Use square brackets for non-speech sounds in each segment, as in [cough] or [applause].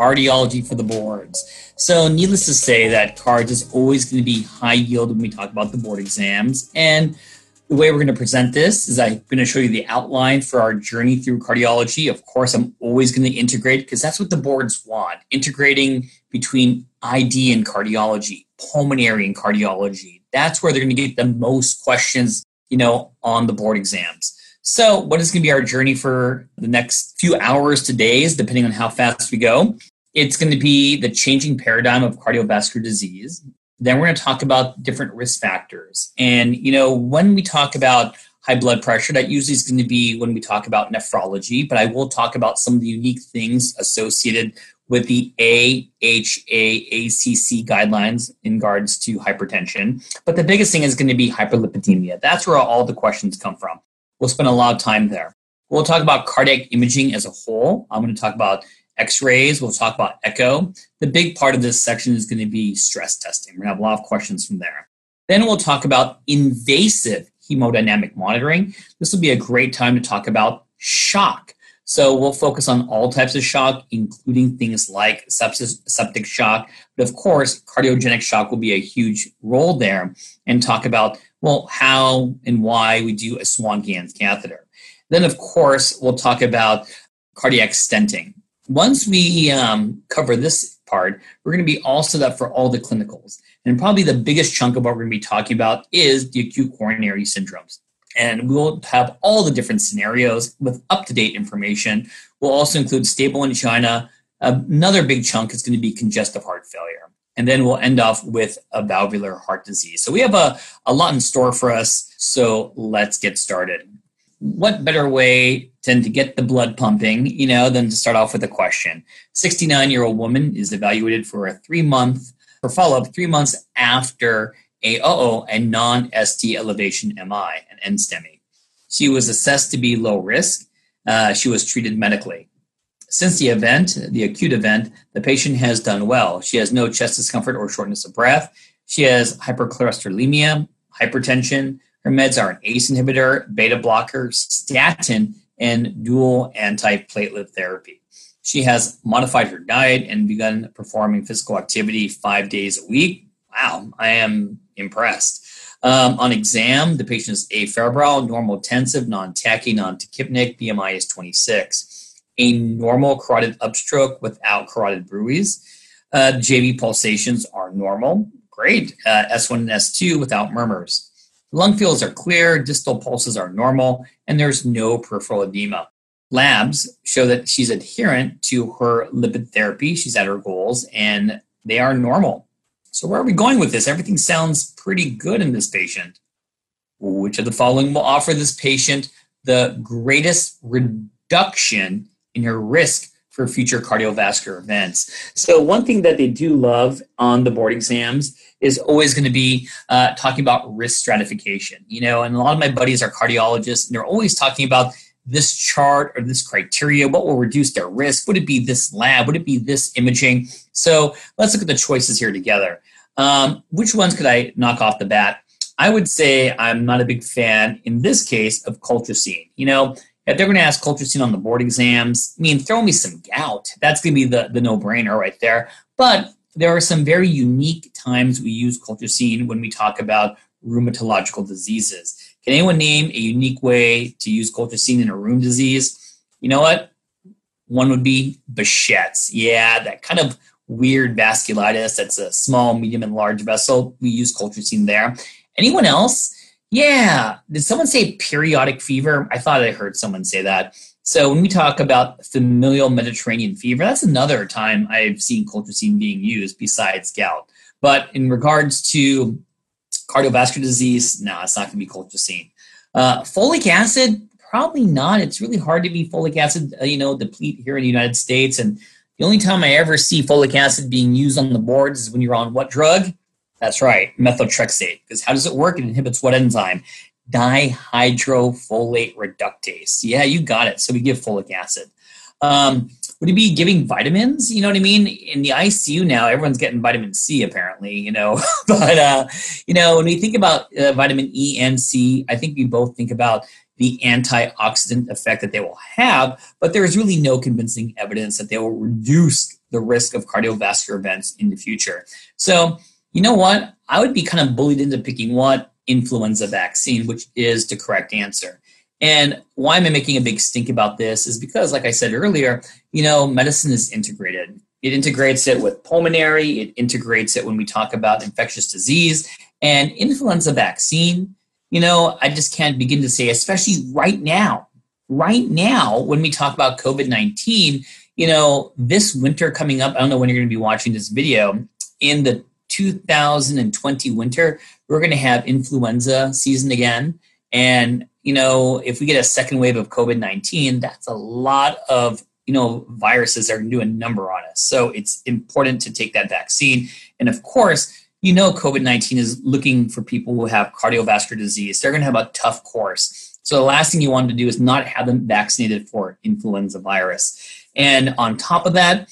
cardiology for the boards. So, needless to say, that cards is always going to be high yield when we talk about the board exams. And the way we're going to present this is I'm going to show you the outline for our journey through cardiology. Of course, I'm always going to integrate because that's what the boards want integrating between ID and cardiology, pulmonary and cardiology. That's where they're going to get the most questions, you know, on the board exams. So, what is going to be our journey for the next few hours to days, depending on how fast we go? It's going to be the changing paradigm of cardiovascular disease. Then we're going to talk about different risk factors. And, you know, when we talk about high blood pressure, that usually is going to be when we talk about nephrology, but I will talk about some of the unique things associated with the AHA-ACC guidelines in regards to hypertension. But the biggest thing is going to be hyperlipidemia. That's where all the questions come from. We'll spend a lot of time there. We'll talk about cardiac imaging as a whole. I'm going to talk about x-rays we'll talk about echo. The big part of this section is going to be stress testing. We're going to have a lot of questions from there. Then we'll talk about invasive hemodynamic monitoring. This will be a great time to talk about shock. So we'll focus on all types of shock including things like sepsis, septic shock but of course cardiogenic shock will be a huge role there and talk about well how and why we do a swan-ganz catheter. Then of course we'll talk about cardiac stenting once we um, cover this part, we're going to be all set up for all the clinicals. And probably the biggest chunk of what we're going to be talking about is the acute coronary syndromes. And we'll have all the different scenarios with up to date information. We'll also include stable angina. Another big chunk is going to be congestive heart failure. And then we'll end off with a valvular heart disease. So we have a, a lot in store for us. So let's get started what better way than to get the blood pumping, you know, than to start off with a question. 69 year old woman is evaluated for a three month for follow up three months after a OO and non ST elevation MI, an NSTEMI. She was assessed to be low risk. Uh, she was treated medically. Since the event, the acute event, the patient has done well. She has no chest discomfort or shortness of breath. She has hypercholesterolemia, hypertension, her meds are an ACE inhibitor, beta blocker, statin, and dual antiplatelet therapy. She has modified her diet and begun performing physical activity five days a week. Wow, I am impressed. Um, on exam, the patient is afebrile, normotensive, non-tachy, non-tachypnic, BMI is 26. A normal carotid upstroke without carotid bruits. Uh, JV pulsations are normal. Great. Uh, S1 and S2 without murmurs. Lung fields are clear, distal pulses are normal, and there's no peripheral edema. Labs show that she's adherent to her lipid therapy. She's at her goals, and they are normal. So, where are we going with this? Everything sounds pretty good in this patient. Which of the following will offer this patient the greatest reduction in her risk for future cardiovascular events. So, one thing that they do love on the board exams is always going to be uh, talking about risk stratification. You know, and a lot of my buddies are cardiologists, and they're always talking about this chart or this criteria. What will reduce their risk? Would it be this lab? Would it be this imaging? So, let's look at the choices here together. Um, which ones could I knock off the bat? I would say I'm not a big fan in this case of colchicine. You know, if they're going to ask colchicine on the board exams, I mean, throw me some gout. That's going to be the, the no brainer right there. But there are some very unique times we use colchicine when we talk about rheumatological diseases. Can anyone name a unique way to use colchicine in a rheum disease? You know what? One would be Behçet's. Yeah, that kind of weird vasculitis that's a small, medium, and large vessel. We use colchicine there. Anyone else? Yeah. Did someone say periodic fever? I thought I heard someone say that. So when we talk about familial Mediterranean fever, that's another time I've seen colchicine being used besides gout. But in regards to cardiovascular disease, no, it's not going to be colchicine. Uh, folic acid, probably not. It's really hard to be folic acid, uh, you know, deplete here in the United States. And The only time I ever see folic acid being used on the boards is when you're on what drug? That's right, methotrexate. Because how does it work? It inhibits what enzyme? Dihydrofolate reductase. Yeah, you got it. So we give folic acid. Um, would you be giving vitamins? You know what I mean? In the ICU now, everyone's getting vitamin C apparently, you know. [laughs] but, uh, you know, when we think about uh, vitamin E and C, I think we both think about the antioxidant effect that they will have, but there is really no convincing evidence that they will reduce the risk of cardiovascular events in the future. So, you know what? I would be kind of bullied into picking what influenza vaccine, which is the correct answer. And why am I making a big stink about this is because, like I said earlier, you know, medicine is integrated. It integrates it with pulmonary, it integrates it when we talk about infectious disease and influenza vaccine. You know, I just can't begin to say, especially right now, right now, when we talk about COVID 19, you know, this winter coming up, I don't know when you're going to be watching this video, in the 2020 winter, we're going to have influenza season again. And you know, if we get a second wave of COVID 19, that's a lot of, you know, viruses are going to do a number on us. So it's important to take that vaccine. And of course, you know, COVID 19 is looking for people who have cardiovascular disease. They're going to have a tough course. So the last thing you want to do is not have them vaccinated for influenza virus. And on top of that,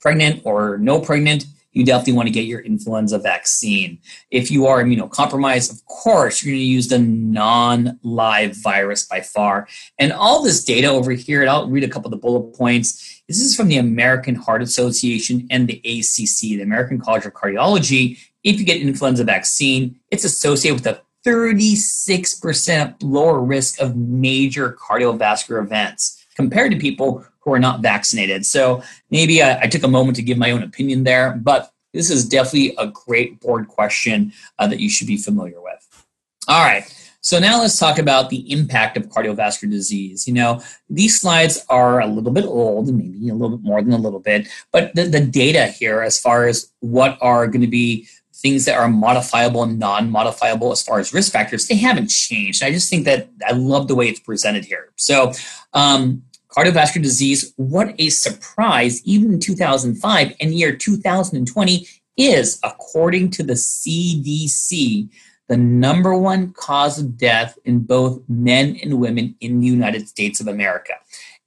pregnant or no pregnant, you definitely want to get your influenza vaccine. If you are immunocompromised, of course, you're going to use the non live virus by far. And all this data over here, and I'll read a couple of the bullet points. This is from the American Heart Association and the ACC, the American College of Cardiology. If you get influenza vaccine, it's associated with a 36% lower risk of major cardiovascular events compared to people who are not vaccinated. So maybe I, I, took a moment to give my own opinion there, but this is definitely a great board question uh, that you should be familiar with. All right. So now let's talk about the impact of cardiovascular disease. You know, these slides are a little bit old, maybe a little bit more than a little bit, but the, the data here as far as what are going to be things that are modifiable and non-modifiable as far as risk factors, they haven't changed. I just think that I love the way it's presented here. So um, cardiovascular disease, what a surprise, even in 2005 and year 2020 is, according to the CDC, the number one cause of death in both men and women in the United States of America.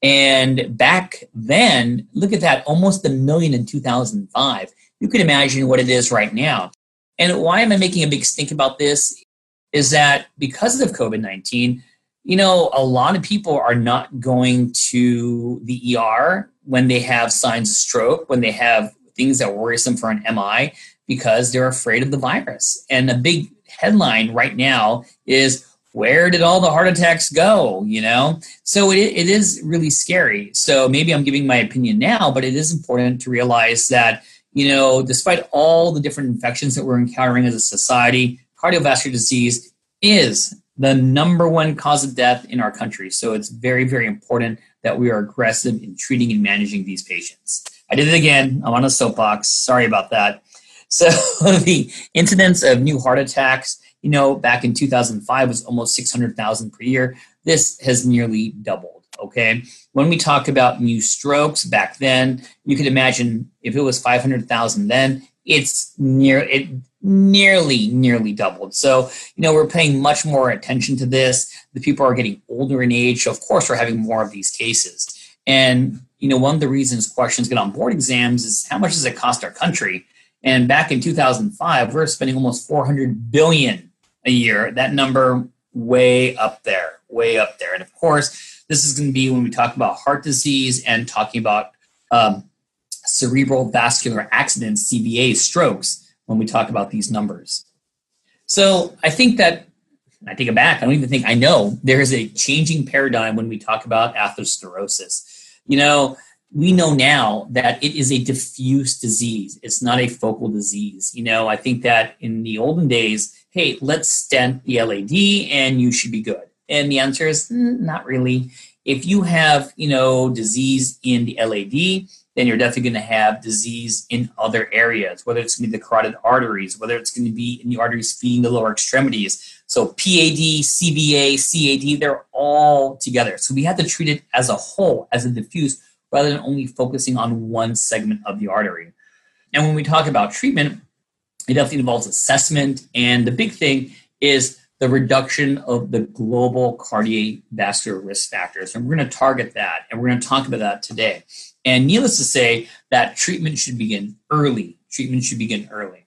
And back then, look at that, almost a million in 2005. You can imagine what it is right now. And why am I making a big stink about this? Is that because of COVID 19, you know, a lot of people are not going to the ER when they have signs of stroke, when they have things that worrisome for an MI, because they're afraid of the virus. And a big headline right now is where did all the heart attacks go? You know? So it, it is really scary. So maybe i'm giving my opinion now but it is important to realize that you know despite all the different infections that we're encountering as a society cardiovascular disease is the number one cause of death in our country. So it's very, very important that we are aggressive in treating and managing these patients. I did it again. I'm on a soapbox. Sorry about that. So [laughs] the incidence of new heart attacks, you know, back in 2005 was almost 600,000 per year. This has nearly doubled. Okay. When we talk about new strokes back then, you could imagine if it was 500,000 then, it's near it nearly nearly doubled. So you know we're paying much more attention to this. The people are getting older in age so of course we're having more of these cases. And you know one of the reasons questions get on board exams is how much does it cost our country? And back in 2005 we we're spending almost 400 billion a year. That number way up there way up there. And of course this is going to be when we talk about heart disease and talking about um, cerebral vascular accidents, CVA, strokes, when we talk about these numbers. So I think that, I take it back, I don't even think I know, there is a changing paradigm when we talk about atherosclerosis. You know, we know now that it is a diffuse disease. It's not a focal disease. You know, I think that in the olden days, hey, let's stent the LAD and you should be good. And the answer is mm, not really. If you have, you know, disease in the LAD, then you're definitely going to have disease in other areas, whether it's going to be the carotid arteries, whether it's going to be in the arteries feeding the lower extremities. So PAD, CVA, CAD, they're all together. So we have to treat it as a whole, as a diffuse, rather than only focusing on one segment of the artery. And when we talk about treatment, it definitely involves assessment. And the big thing is the reduction of the global cardiovascular risk factors. And we're going to target that and we're going to talk about that today. And needless to say, that treatment should begin early. Treatment should begin early.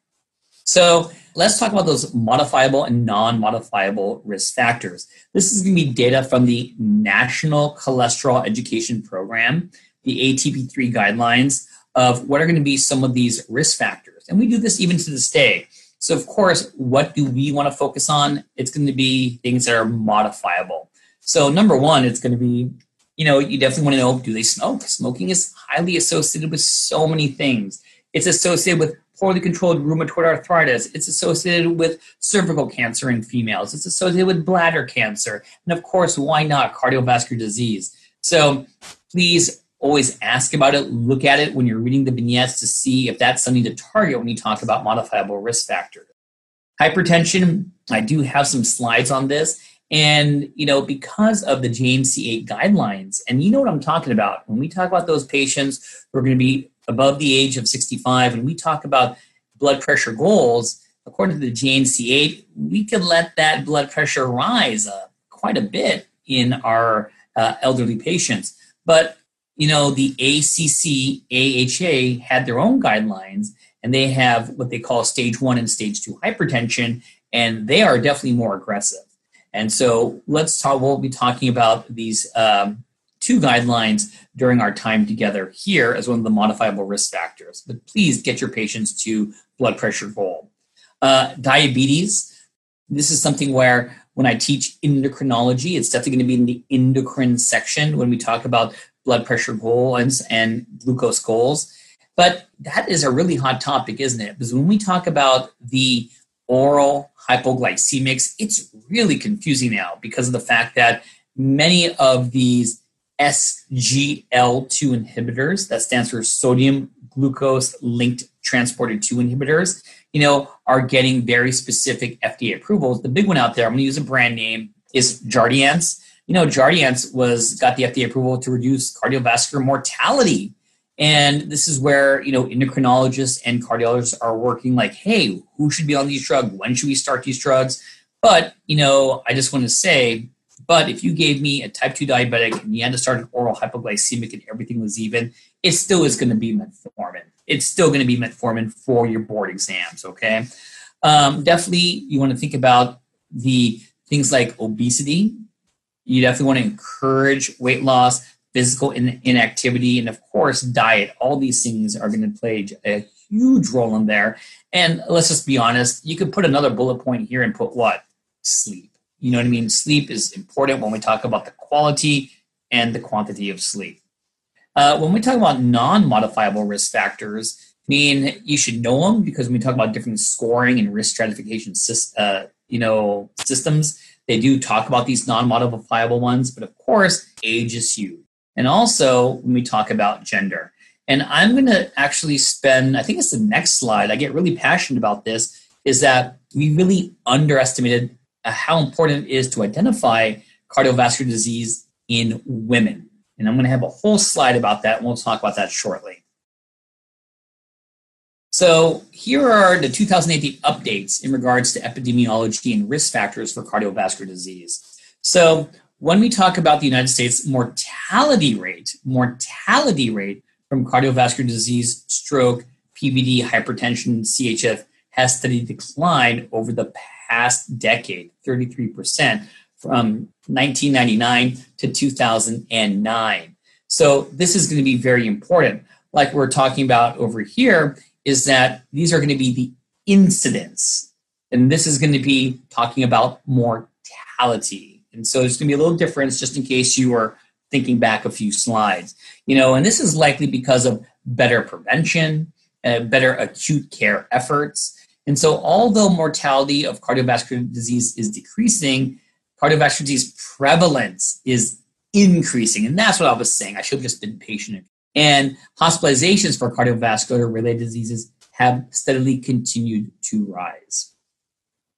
So let's talk about those modifiable and non modifiable risk factors. This is going to be data from the National Cholesterol Education Program, the ATP3 guidelines of what are going to be some of these risk factors. And we do this even to this day. So, of course, what do we want to focus on? It's going to be things that are modifiable. So, number one, it's going to be, you know, you definitely want to know do they smoke? Smoking is highly associated with so many things. It's associated with poorly controlled rheumatoid arthritis. It's associated with cervical cancer in females. It's associated with bladder cancer. And of course, why not cardiovascular disease? So please always ask about it, look at it when you're reading the vignettes to see if that's something to target when you talk about modifiable risk factors. Hypertension, I do have some slides on this. And, you know, because of the JNC8 guidelines, and you know what I'm talking about, when we talk about those patients who are going to be above the age of 65 and we talk about blood pressure goals, according to the JNC8, we can let that blood pressure rise uh, quite a bit in our uh, elderly patients. But you know, the ACC, AHA had their own guidelines and they have what they call stage one and stage two hypertension, and they are definitely more aggressive. And so let's talk, we'll be talking about these um, two guidelines during our time together here as one of the modifiable risk factors. But please get your patients to blood pressure goal. Uh, diabetes, this is something where when I teach endocrinology, it's definitely going to be in the endocrine section when we talk about blood pressure goals and glucose goals. But that is a really hot topic, isn't it? Because when we talk about the oral hypoglycemics, it's really confusing now because of the fact that many of these SGLT2 inhibitors, that stands for sodium glucose linked transporter 2 inhibitors, you know, are getting very specific FDA approvals. The big one out there, I'm going to use a brand name, is Jardiance you know, Jardiance was got the FDA approval to reduce cardiovascular mortality. And this is where, you know, endocrinologists and cardiologists are working like, hey, who should be on these drugs? When should we start these drugs? But, you know, I just want to say, but if you gave me a type 2 diabetic and you had to start an oral hypoglycemic and everything was even, it still is going to be metformin. It's still going to be metformin for your board exams, okay? Um, definitely, you want to think about the things like obesity you definitely want to encourage weight loss, physical in- inactivity, and of course, diet. All these things are going to play a huge role in there. And let's just be honest, you could put another bullet point here and put what? Sleep. You know what I mean? Sleep is important when we talk about the quality and the quantity of sleep. Uh, when we talk about non modifiable risk factors, I mean, you should know them because when we talk about different scoring and risk stratification uh, you know, systems, they do talk about these non-modifiable ones, but of course, age is huge. And also, when we talk about gender, and I'm going to actually spend, I think it's the next slide. I get really passionate about this, is that we really underestimated uh, how important it is to identify cardiovascular disease in women. And I'm going to have a whole slide about that, and we'll talk about that shortly. So here are the 2018 updates in regards to epidemiology and risk factors for cardiovascular disease. So when we talk about the United States mortality rate, mortality rate from cardiovascular disease, stroke, PVD, hypertension, CHF has steadily declined over the past decade, 33% from 1999 to 2009. So this is going to be very important. Like we're talking about over here, is that these are going to be the incidents. And this is going to be talking about mortality. And so there's going to be a little difference just in case you are thinking back a few slides. You know, and this is likely because of better prevention, uh, better acute care efforts. And so although mortality of cardiovascular disease is decreasing, cardiovascular disease prevalence is increasing. And that's what I was saying. I should have just been patient and hospitalizations for cardiovascular related diseases have steadily continued to rise.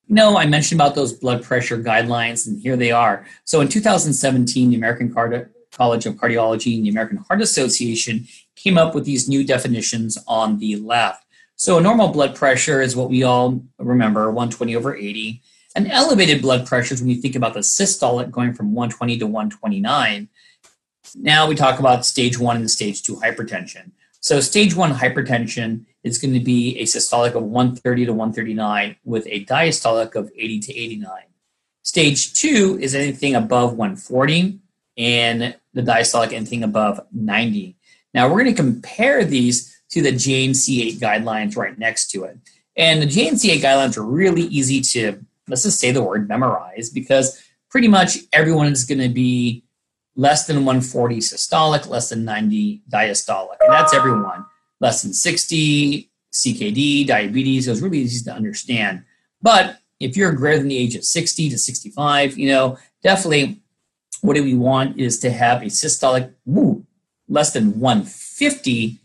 You know, I mentioned about those blood pressure guidelines, and here they are. So in 2017, the American College of Cardiology and the American Heart Association came up with these new definitions on the left. So, a normal blood pressure is what we all remember 120 over 80. An elevated blood pressure is when you think about the systolic going from 120 to 129. Now we talk about stage one and stage two hypertension. So, stage one hypertension is going to be a systolic of 130 to 139 with a diastolic of 80 to 89. Stage two is anything above 140 and the diastolic anything above 90. Now we're going to compare these to the JNC8 guidelines right next to it. And the JNC8 guidelines are really easy to, let's just say the word memorize, because pretty much everyone is going to be less than 140 systolic, less than 90 diastolic. And that's everyone. Less than 60, CKD, diabetes. So it's really easy to understand. But if you're greater than the age of 60 to 65, you know, definitely what do we want is to have a systolic woo, less than 150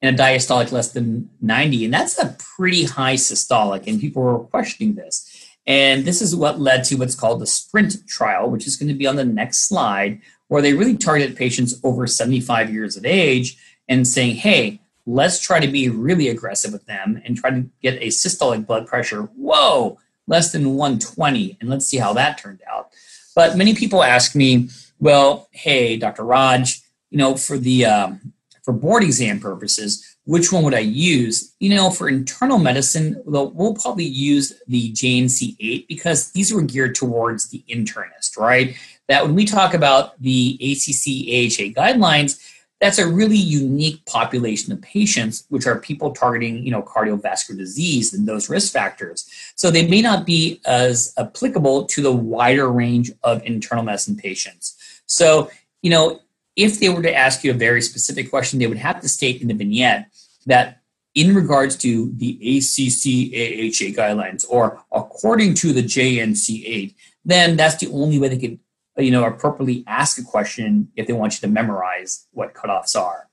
and a diastolic less than 90. And that's a pretty high systolic. And people were questioning this. And this is what led to what's called the SPRINT trial, which is going to be on the next slide, where they really targeted patients over 75 years of age and saying, hey, let's try to be really aggressive with them and try to get a systolic blood pressure, whoa, less than 120. And let's see how that turned out. But many people ask me, well, hey, Dr. Raj, you know, for the um, for board exam purposes, which one would I use? You know, for internal medicine, we'll, we'll probably use the JNC 8 because these were geared towards the internist, right? That when we talk about the ACC AHA guidelines, that's a really unique population of patients, which are people targeting, you know, cardiovascular disease and those risk factors. So they may not be as applicable to the wider range of internal medicine patients. So, you know, if they were to ask you a very specific question, they would have to state in the vignette that in regards to the ACC-AHA guidelines or according to the JNC8, then that's the only way they could you know, appropriately ask a question if they want you to memorize what cutoffs are.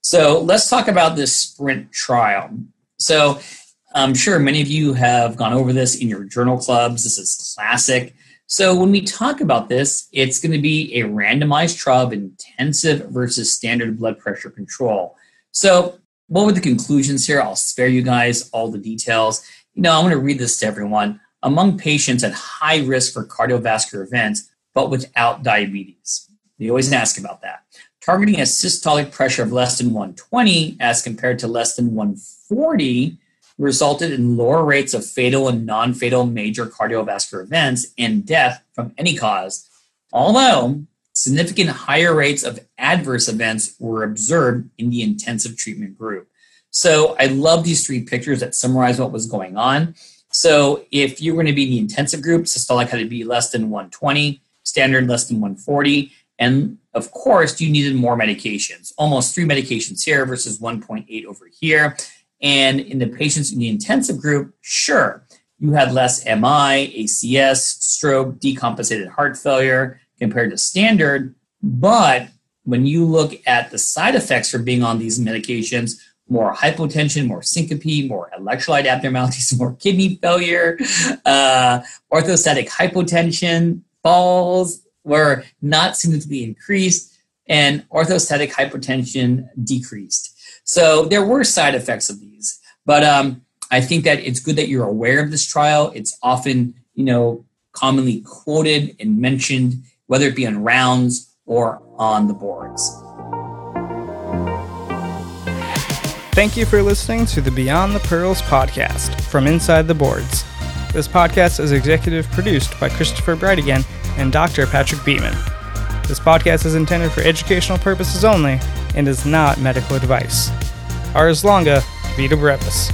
So let's talk about this sprint trial. So I'm sure many of you have gone over this in your journal clubs. This is classic. So when we talk about this, it's going to be a randomized trial of intensive versus standard blood pressure control. So what were the conclusions here? I'll spare you guys all the details. You know, I'm going to read this to everyone. Among patients at high risk for cardiovascular events, but without diabetes. They always ask about that. Targeting a systolic pressure of less than 120 as compared to less than 140 resulted in lower rates of fatal and non fatal major cardiovascular events and death from any cause, although significant higher rates of adverse events were observed in the intensive treatment group. So I love these three pictures that summarize what was going on. So if you were going to be in the intensive group, systolic had to be less than 120 standard less than 140. And of course, you needed more medications, almost three medications here versus 1.8 over here. And in the patients in the intensive group, sure, you had less MI, ACS, stroke, decompensated heart failure compared to standard. But when you look at the side effects for being on these medications, more hypotension, more syncope, more electrolyte abnormalities, [laughs] more kidney failure, uh, orthostatic hypotension, falls were not significantly increased and orthostatic hypotension decreased. So there were side effects of these, but um, I think that it's good that you're aware of this trial. It's often, you know, commonly quoted and mentioned, whether it be on rounds or on the boards. Thank you for listening to the Beyond the Pearls podcast from Inside the Boards. This podcast is executive produced by Christopher Breitigan and Dr. Patrick Beeman. This podcast is intended for educational purposes only and is not medical advice. Ars longa, vita brevis.